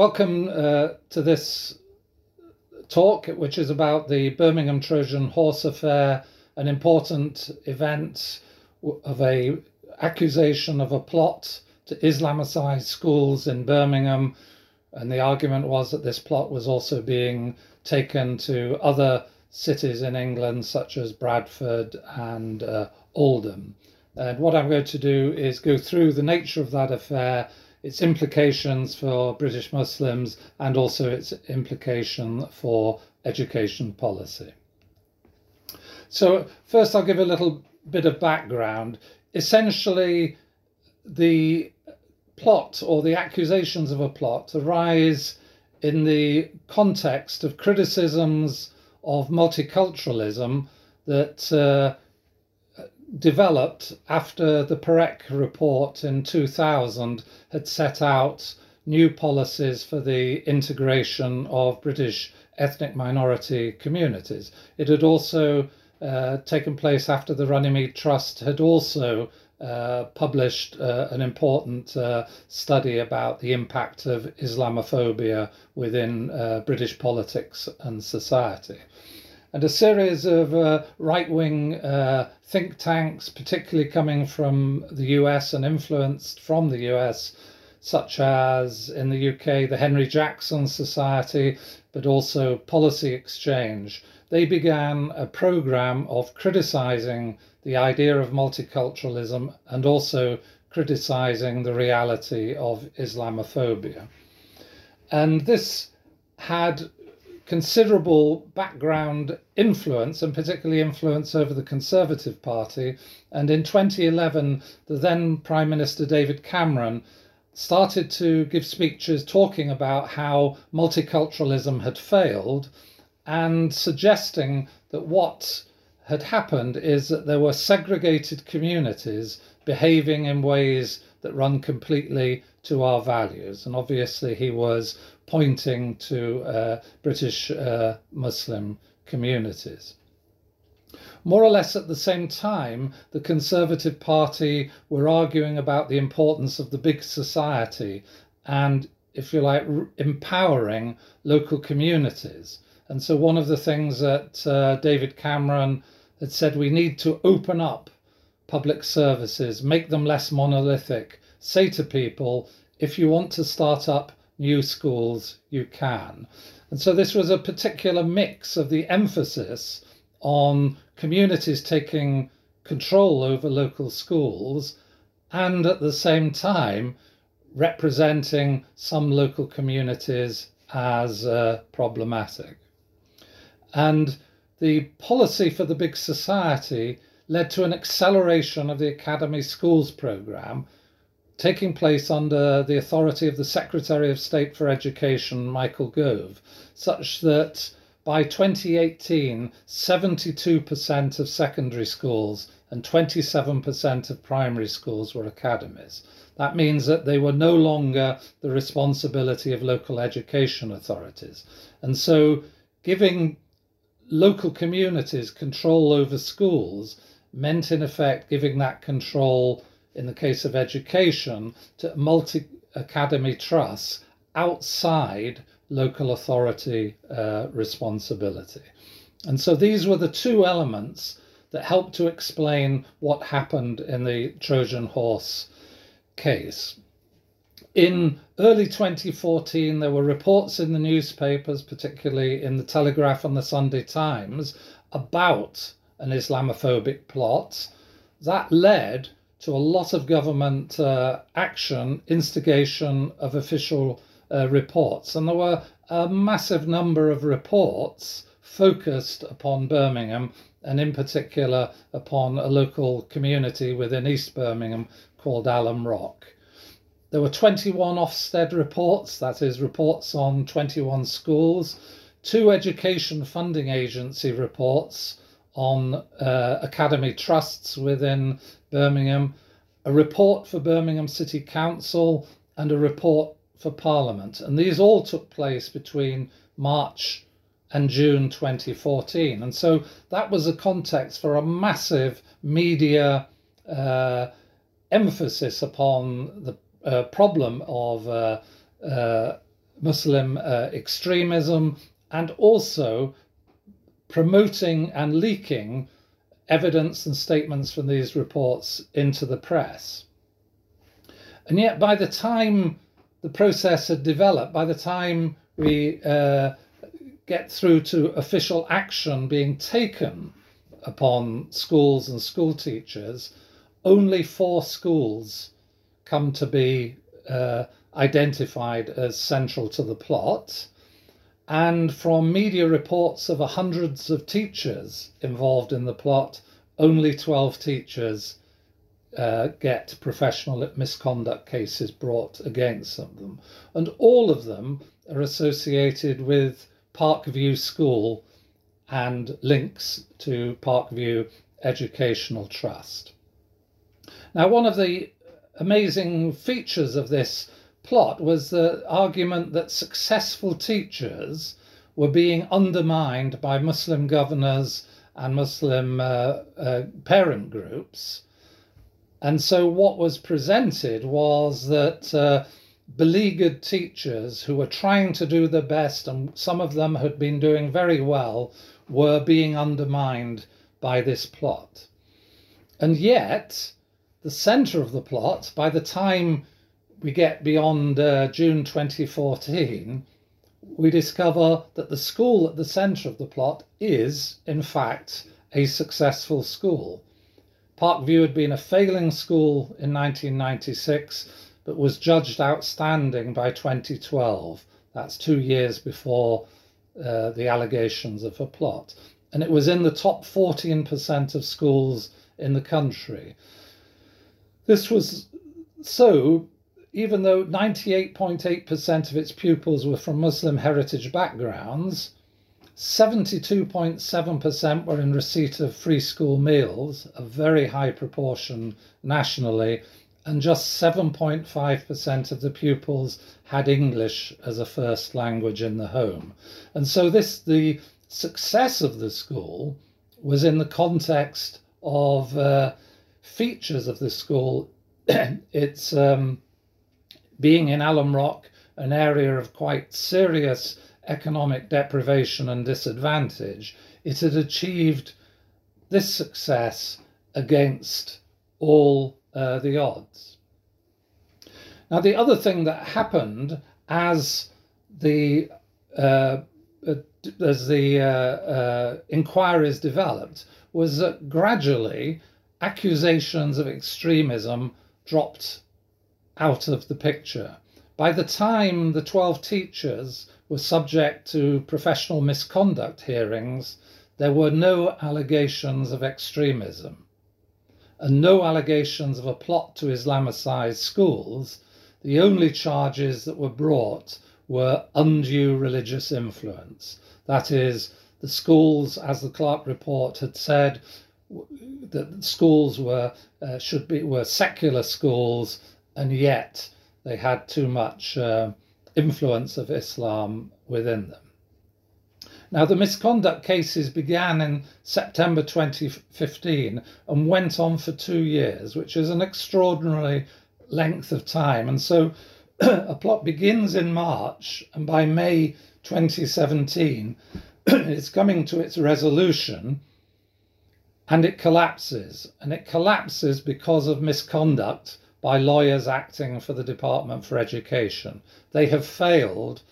Welcome uh, to this talk, which is about the Birmingham Trojan Horse Affair, an important event of a accusation of a plot to Islamicize schools in Birmingham. And the argument was that this plot was also being taken to other cities in England, such as Bradford and uh, Oldham. And what I'm going to do is go through the nature of that affair, its implications for British Muslims, and also its implication for education policy. So, first, I'll give a little bit of background. Essentially, the plot or the accusations of a plot arise in the context of criticisms of multiculturalism that uh, developed after the Parekh report in 2000 had set out new policies for the integration of British ethnic minority communities. It had also uh, taken place after the Runnymede Trust had also uh, published uh, an important uh, study about the impact of Islamophobia within uh, British politics and society. And a series of uh, right wing think tanks, particularly coming from the US and influenced from the US, such as in the UK, the Henry Jackson Society, but also Policy Exchange, they began a program of criticizing the idea of multiculturalism and also criticizing the reality of Islamophobia. And this had considerable background influence, and particularly influence over the Conservative Party. And in 2011, the then Prime Minister David Cameron started to give speeches talking about how multiculturalism had failed and suggesting that what had happened is that there were segregated communities behaving in ways that run completely to our values. And obviously, he was pointing to uh, British uh, Muslim communities. More or less at the same time, the Conservative Party were arguing about the importance of the big society and, if you like, empowering local communities. And so, one of the things that uh, David Cameron had said we need to open up public services, make them less monolithic, say to people, if you want to start up new schools, you can. And so this was a particular mix of the emphasis on communities taking control over local schools and at the same time representing some local communities as uh, problematic. And the policy for the big society led to an acceleration of the Academy Schools programme, taking place under the authority of the Secretary of State for Education, Michael Gove, such that by 2018, 72% of secondary schools and 27% of primary schools were academies. That means that they were no longer the responsibility of local education authorities. And so, giving local communities control over schools meant, in effect, giving that control, in the case of education, to multi academy trusts outside local authority uh, responsibility. And so these were the two elements that helped to explain what happened in the Trojan horse case in early 2014, there were reports in the newspapers, particularly in the Telegraph and the Sunday Times, about an Islamophobic plot. That led to a lot of government uh, action, instigation of official uh, reports. And there were a massive number of reports focused upon Birmingham and, in particular, upon a local community within East Birmingham called Alum Rock. There were 21 Ofsted reports, that is, reports on 21 schools, two Education Funding Agency reports on uh, academy trusts within Birmingham, a report for Birmingham City Council, and a report for Parliament. And these all took place between March and June 2014. And so that was a context for a massive media uh, emphasis upon the uh, problem of uh, uh, Muslim uh, extremism and also promoting and leaking evidence and statements from these reports into the press. And yet, by the time the process had developed, by the time we uh, get through to official action being taken upon schools and school teachers, only four schools come to be uh, identified as central to the plot. And from media reports of hundreds of teachers involved in the plot, only 12 teachers uh, get professional misconduct cases brought against them. And all of them are associated with Park View School and links to Park View Educational Trust. Now, one of the amazing features of this plot was the argument that successful teachers were being undermined by Muslim governors and Muslim uh, uh, parent groups. And so, what was presented was that uh, beleaguered teachers who were trying to do their best, and some of them had been doing very well, were being undermined by this plot. And yet, the center of the plot, by the time we get beyond uh, June 2014, we discover that the school at the centre of the plot is, in fact, a successful school. Park View had been a failing school in 1996, but was judged outstanding by 2012. That's two years before uh, the allegations of a plot. And it was in the top 14% of schools in the country. This was so even though 98.8% of its pupils were from Muslim heritage backgrounds, 72.7% were in receipt of free school meals, a very high proportion nationally, and just 7.5% of the pupils had English as a first language in the home. And so this the success of the school was in the context of uh, features of the school. its um, being in Alum Rock, an area of quite serious economic deprivation and disadvantage, it had achieved this success against all uh, the odds. Now, the other thing that happened as the uh, uh as the uh, uh, inquiries developed was that gradually accusations of extremism dropped out of the picture. By the time the 12 teachers were subject to professional misconduct hearings, there were no allegations of extremism and no allegations of a plot to Islamicize schools. The only charges that were brought were undue religious influence. That is, the schools, as the Clarke report had said, that schools were uh, should be were secular schools and yet they had too much uh, influence of Islam within them. Now, the misconduct cases began in September 2015 and went on for two years, which is an extraordinary length of time. And so a plot begins in March, and by May 2017, it's coming to its resolution and it collapses. And it collapses because of misconduct by lawyers acting for the Department for Education. They have failed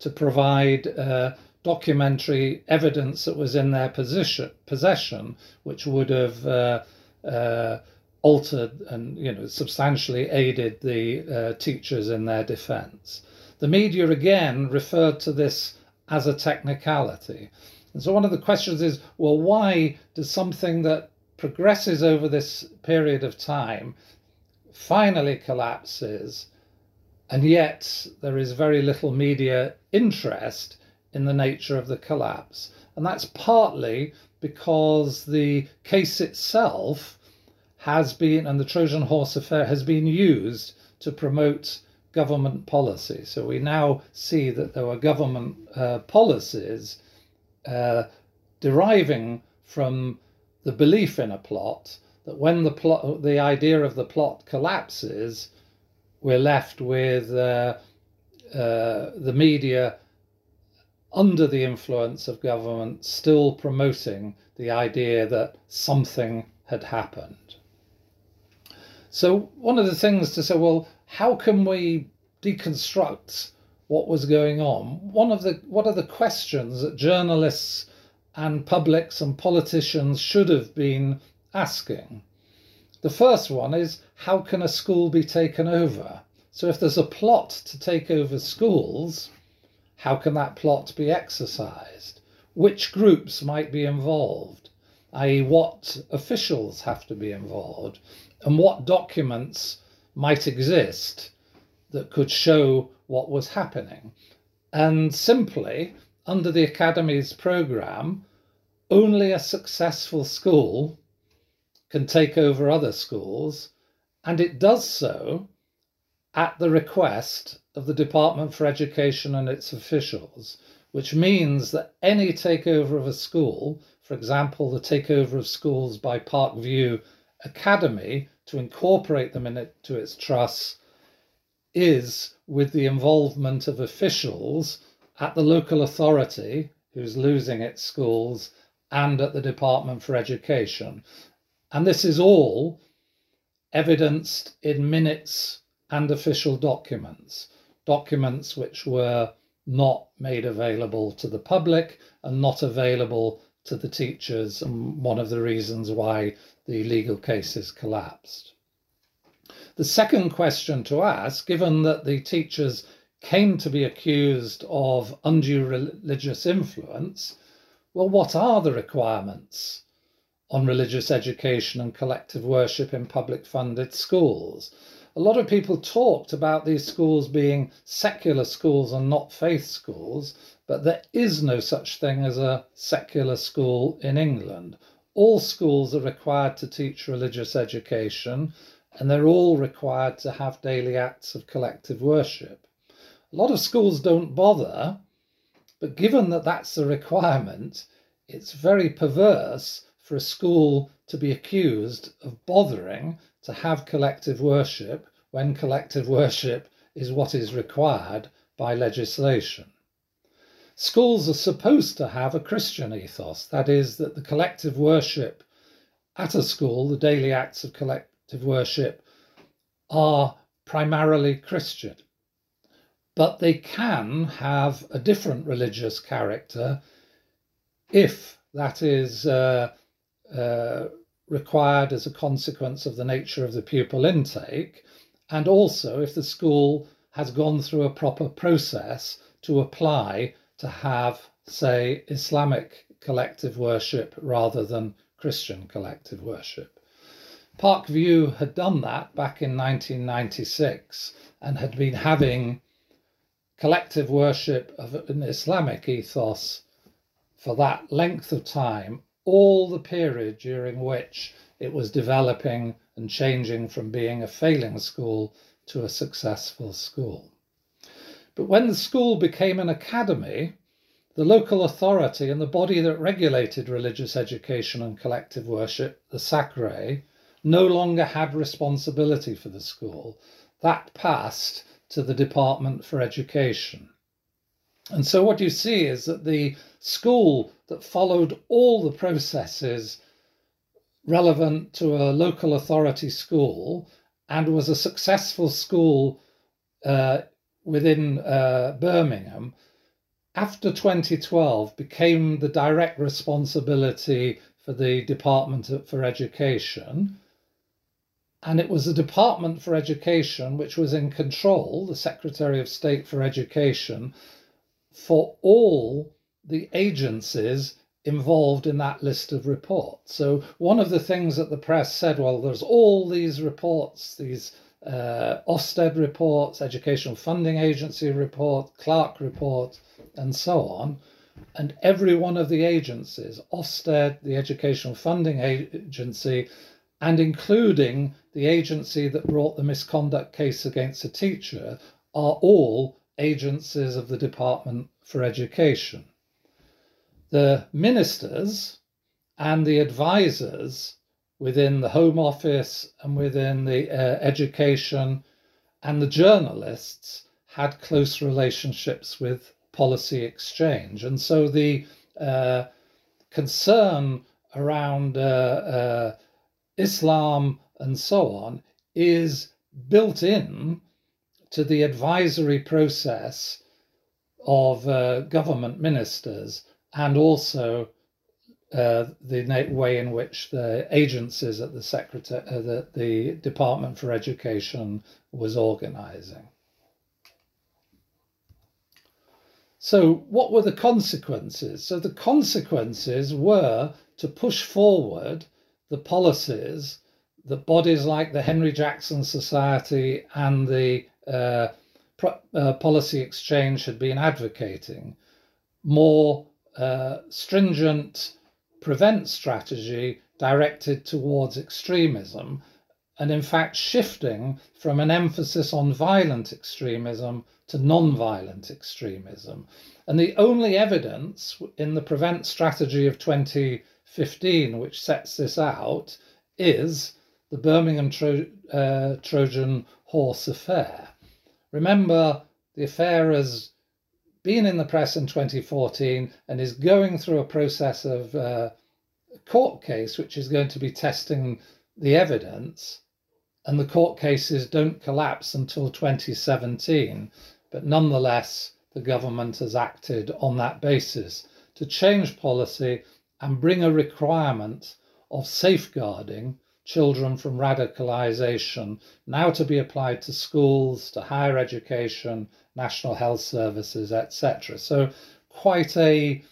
to provide uh, documentary evidence that was in their position, possession, which would have uh, uh, altered and you know substantially aided the uh, teachers in their defence. The media again referred to this as a technicality. And so one of the questions is, well, why does something that progresses over this period of time finally collapses, and yet there is very little media interest in the nature of the collapse. And that's partly because the case itself has been, and the Trojan horse affair has been used to promote government policy. So we now see that there were government uh, policies uh, deriving from the belief in a plot that when the plot, the idea of the plot collapses, we're left with uh, uh, the media under the influence of government still promoting the idea that something had happened. So, one of the things to say, well, how can we deconstruct what was going on? One of the what are the questions that journalists and publics and politicians should have been asking? The first one is how can a school be taken over? So, if there's a plot to take over schools, how can that plot be exercised? Which groups might be involved? i.e., what officials have to be involved? And what documents might exist that could show what was happening? And simply, under the Academy's programme, only a successful school can take over other schools, and it does so at the request of the Department for Education and its officials, which means that any takeover of a school, for example, the takeover of schools by Park View Academy to incorporate them into its trusts, is with the involvement of officials at the local authority who's losing its schools and at the Department for Education. And this is all evidenced in minutes and official documents, documents which were not made available to the public and not available to the teachers, and one of the reasons why the legal cases collapsed. The second question to ask, given that the teachers came to be accused of undue religious influence, well, what are the requirements on religious education and collective worship in public funded schools? a lot of people talked about these schools being secular schools and not faith schools, but there is no such thing as a secular school in England. All schools are required to teach religious education, and they're all required to have daily acts of collective worship. A lot of schools don't bother, but given that that's the requirement, it's very perverse for a school to be accused of bothering to have collective worship when collective worship is what is required by legislation. Schools are supposed to have a Christian ethos, that is, that the collective worship at a school, the daily acts of collective worship, are primarily Christian. But they can have a different religious character if that is uh, uh, required as a consequence of the nature of the pupil intake, and also if the school has gone through a proper process to apply to have, say, Islamic collective worship rather than Christian collective worship. Park View had done that back in 1996 and had been having collective worship of an Islamic ethos for that length of time all the period during which it was developing and changing from being a failing school to a successful school. But when the school became an academy, the local authority and the body that regulated religious education and collective worship, the SACRE, no longer had responsibility for the school. That passed to the Department for Education. And so what you see is that the school that followed all the processes relevant to a local authority school and was a successful school uh, within uh, Birmingham, after 2012 became the direct responsibility for the Department for Education. And it was the Department for Education which was in control, the Secretary of State for Education, for all the agencies involved in that list of reports. So one of the things that the press said, well, there's all these reports, these uh, Ofsted reports, Educational Funding Agency report, Clarke report, and so on. And every one of the agencies, Ofsted, the Educational Funding Agency, and including the agency that brought the misconduct case against a teacher, are all agencies of the Department for Education. The ministers and the advisors within the Home Office and within the uh, education and the journalists had close relationships with policy exchange. And so the uh, concern around uh, uh, Islam and so on is built in to the advisory process of uh, government ministers and also uh, the way in which the agencies at the secretary, uh, the, the Department for Education was organizing. So, what were the consequences? So, the consequences were to push forward the policies that bodies like the Henry Jackson Society and the uh, uh, Policy Exchange had been advocating more uh, stringent prevent strategy directed towards extremism, and in fact shifting from an emphasis on violent extremism to non-violent extremism. And the only evidence in the prevent strategy of 2015 which sets this out is the Birmingham Tro- uh, Trojan horse affair. Remember, the affair has been in the press in 2014 and is going through a process of uh, court case which is going to be testing the evidence. And the court cases don't collapse until 2017. But nonetheless, the government has acted on that basis to change policy and bring a requirement of safeguarding children from radicalization now to be applied to schools, to higher education, national health services, etc. So, quite a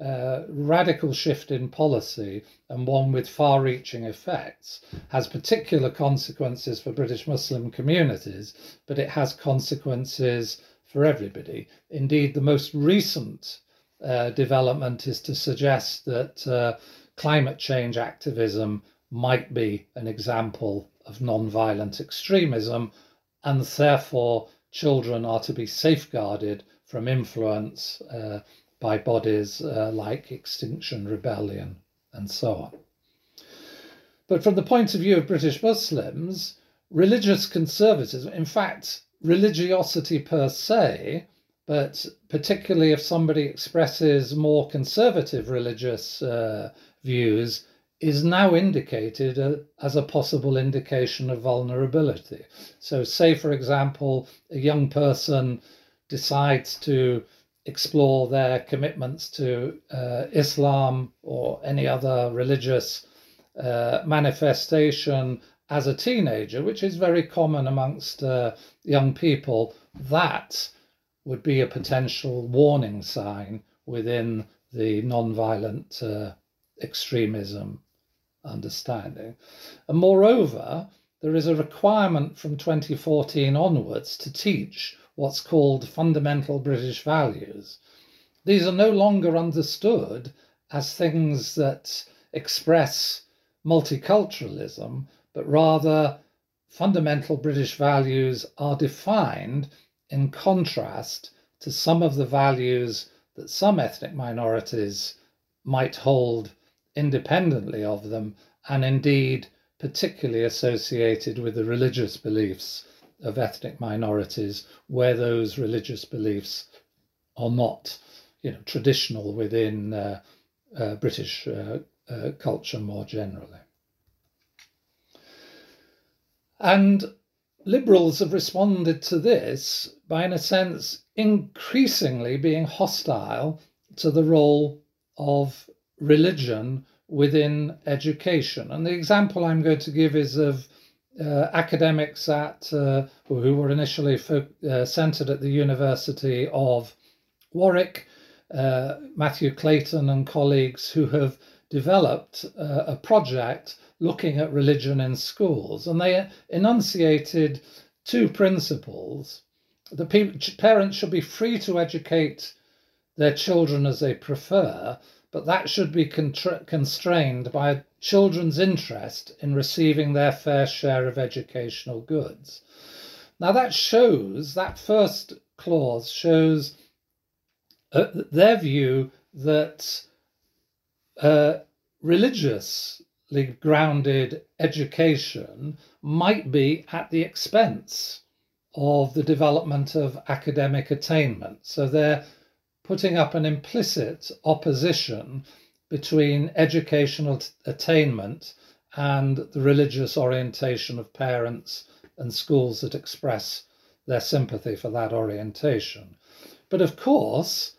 uh, radical shift in policy and one with far reaching effects has particular consequences for British Muslim communities, but it has consequences for everybody. Indeed, the most recent uh, development is to suggest that uh, climate change activism might be an example of non-violent extremism, and therefore children are to be safeguarded from influence uh, by bodies uh, like Extinction Rebellion and so on. But from the point of view of British Muslims, religious conservatism, in fact, religiosity per se, but particularly if somebody expresses more conservative religious uh, views, is now indicated as a possible indication of vulnerability. So, say, for example, a young person decides to explore their commitments to uh, Islam or any other religious uh, manifestation as a teenager, which is very common amongst uh, young people, that would be a potential warning sign within the non-violent uh, extremism understanding. And moreover, there is a requirement from 2014 onwards to teach what's called fundamental British values. These are no longer understood as things that express multiculturalism, but rather fundamental British values are defined in contrast to some of the values that some ethnic minorities might hold independently of them, and indeed particularly associated with the religious beliefs of ethnic minorities, where those religious beliefs are not, you know, traditional within uh, uh, British uh, uh culture more generally. And liberals have responded to this by, in a sense, increasingly being hostile to the role of religion within education. And the example I'm going to give is of uh, academics at uh, who were initially fo- uh, centered at the University of Warwick, uh, Matthew Clayton and colleagues who have developed uh, a project looking at religion in schools. And they enunciated two principles. The pe- parents should be free to educate their children as they prefer, but that should be constrained by children's interest in receiving their fair share of educational goods. Now, that shows, that first clause shows uh, their view that uh, religiously grounded education might be at the expense of the development of academic attainment. So they're putting up an implicit opposition between educational attainment and the religious orientation of parents and schools that express their sympathy for that orientation. But of course,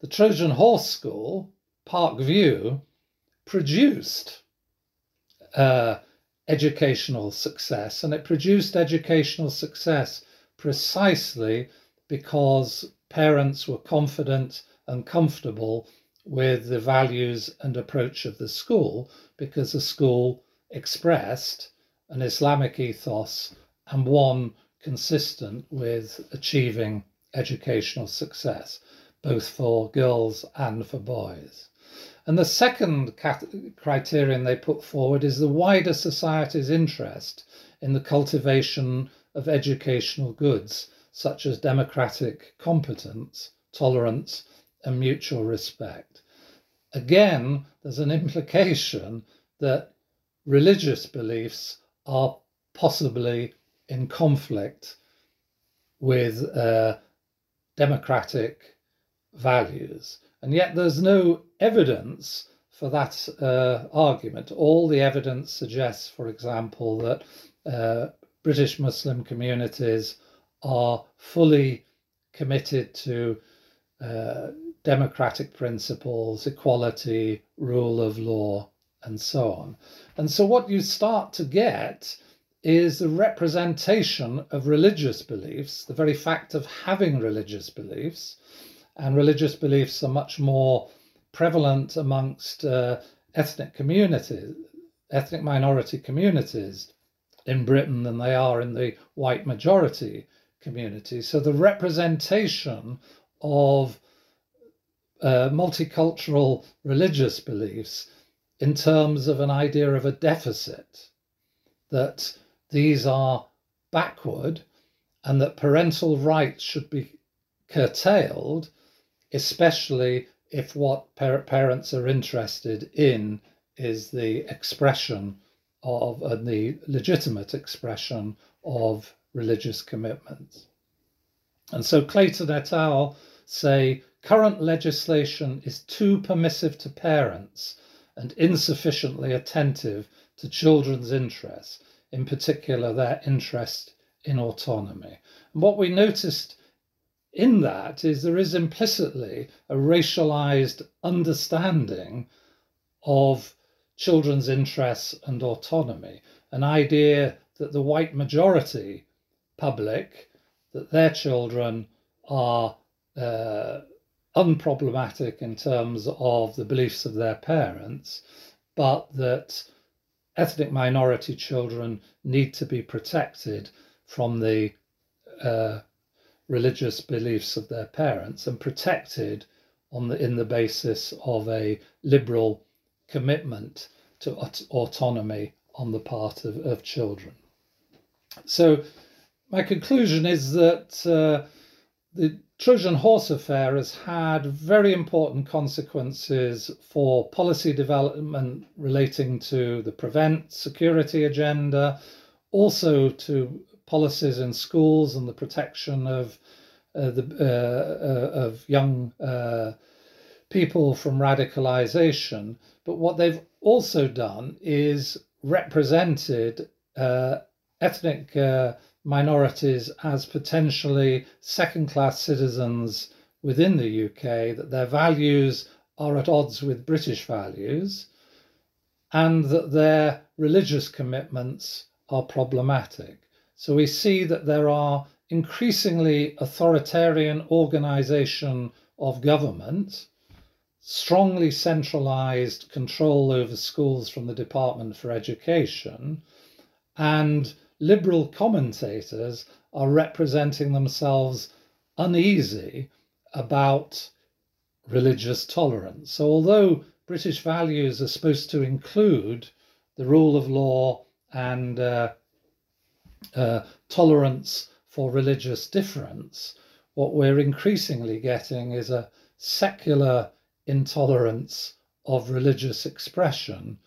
the Trojan Horse School, Park View, produced uh, educational success, and it produced educational success precisely because parents were confident and comfortable with the values and approach of the school because the school expressed an Islamic ethos and one consistent with achieving educational success, both for girls and for boys. And the second criterion they put forward is the wider society's interest in the cultivation of educational goods, such as democratic competence, tolerance, and mutual respect. Again, there's an implication that religious beliefs are possibly in conflict with uh, democratic values. And yet there's no evidence for that uh, argument. All the evidence suggests, for example, that uh, British Muslim communities are fully committed to uh, democratic principles, equality, rule of law, and so on. And so, what you start to get is the representation of religious beliefs, the very fact of having religious beliefs. And religious beliefs are much more prevalent amongst uh, ethnic communities, ethnic minority communities in Britain than they are in the white majority community. So the representation of uh, multicultural religious beliefs in terms of an idea of a deficit that these are backward and that parental rights should be curtailed, especially if what parents are interested in is the expression of and the legitimate expression of religious commitments. And so Clayton et al. say current legislation is too permissive to parents and insufficiently attentive to children's interests in particular their interest in autonomy. And what we noticed in that is there is implicitly a racialized understanding of children's interests and autonomy, an idea that the white majority public, that their children are uh, unproblematic in terms of the beliefs of their parents, but that ethnic minority children need to be protected from the uh, religious beliefs of their parents and protected on the in the basis of a liberal commitment to aut- autonomy on the part of, of children. So my conclusion is that uh, the Trojan horse affair has had very important consequences for policy development relating to the prevent security agenda, also to policies in schools and the protection of uh, the uh, uh, of young uh, people from radicalization. But what they've also done is represented uh, ethnic uh, minorities as potentially second class citizens within the UK, that their values are at odds with British values, and that their religious commitments are problematic. So we see that there are increasingly authoritarian organization of government, strongly centralized control over schools from the Department for Education, and liberal commentators are representing themselves uneasy about religious tolerance. So, although British values are supposed to include the rule of law and uh, uh, tolerance for religious difference, what we're increasingly getting is a secular intolerance of religious expression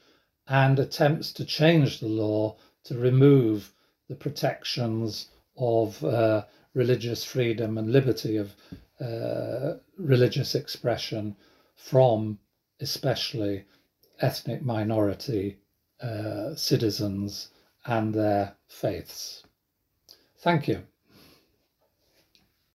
and attempts to change the law to remove the protections of uh, religious freedom and liberty of uh, religious expression from especially ethnic minority uh, citizens and their faiths. Thank you.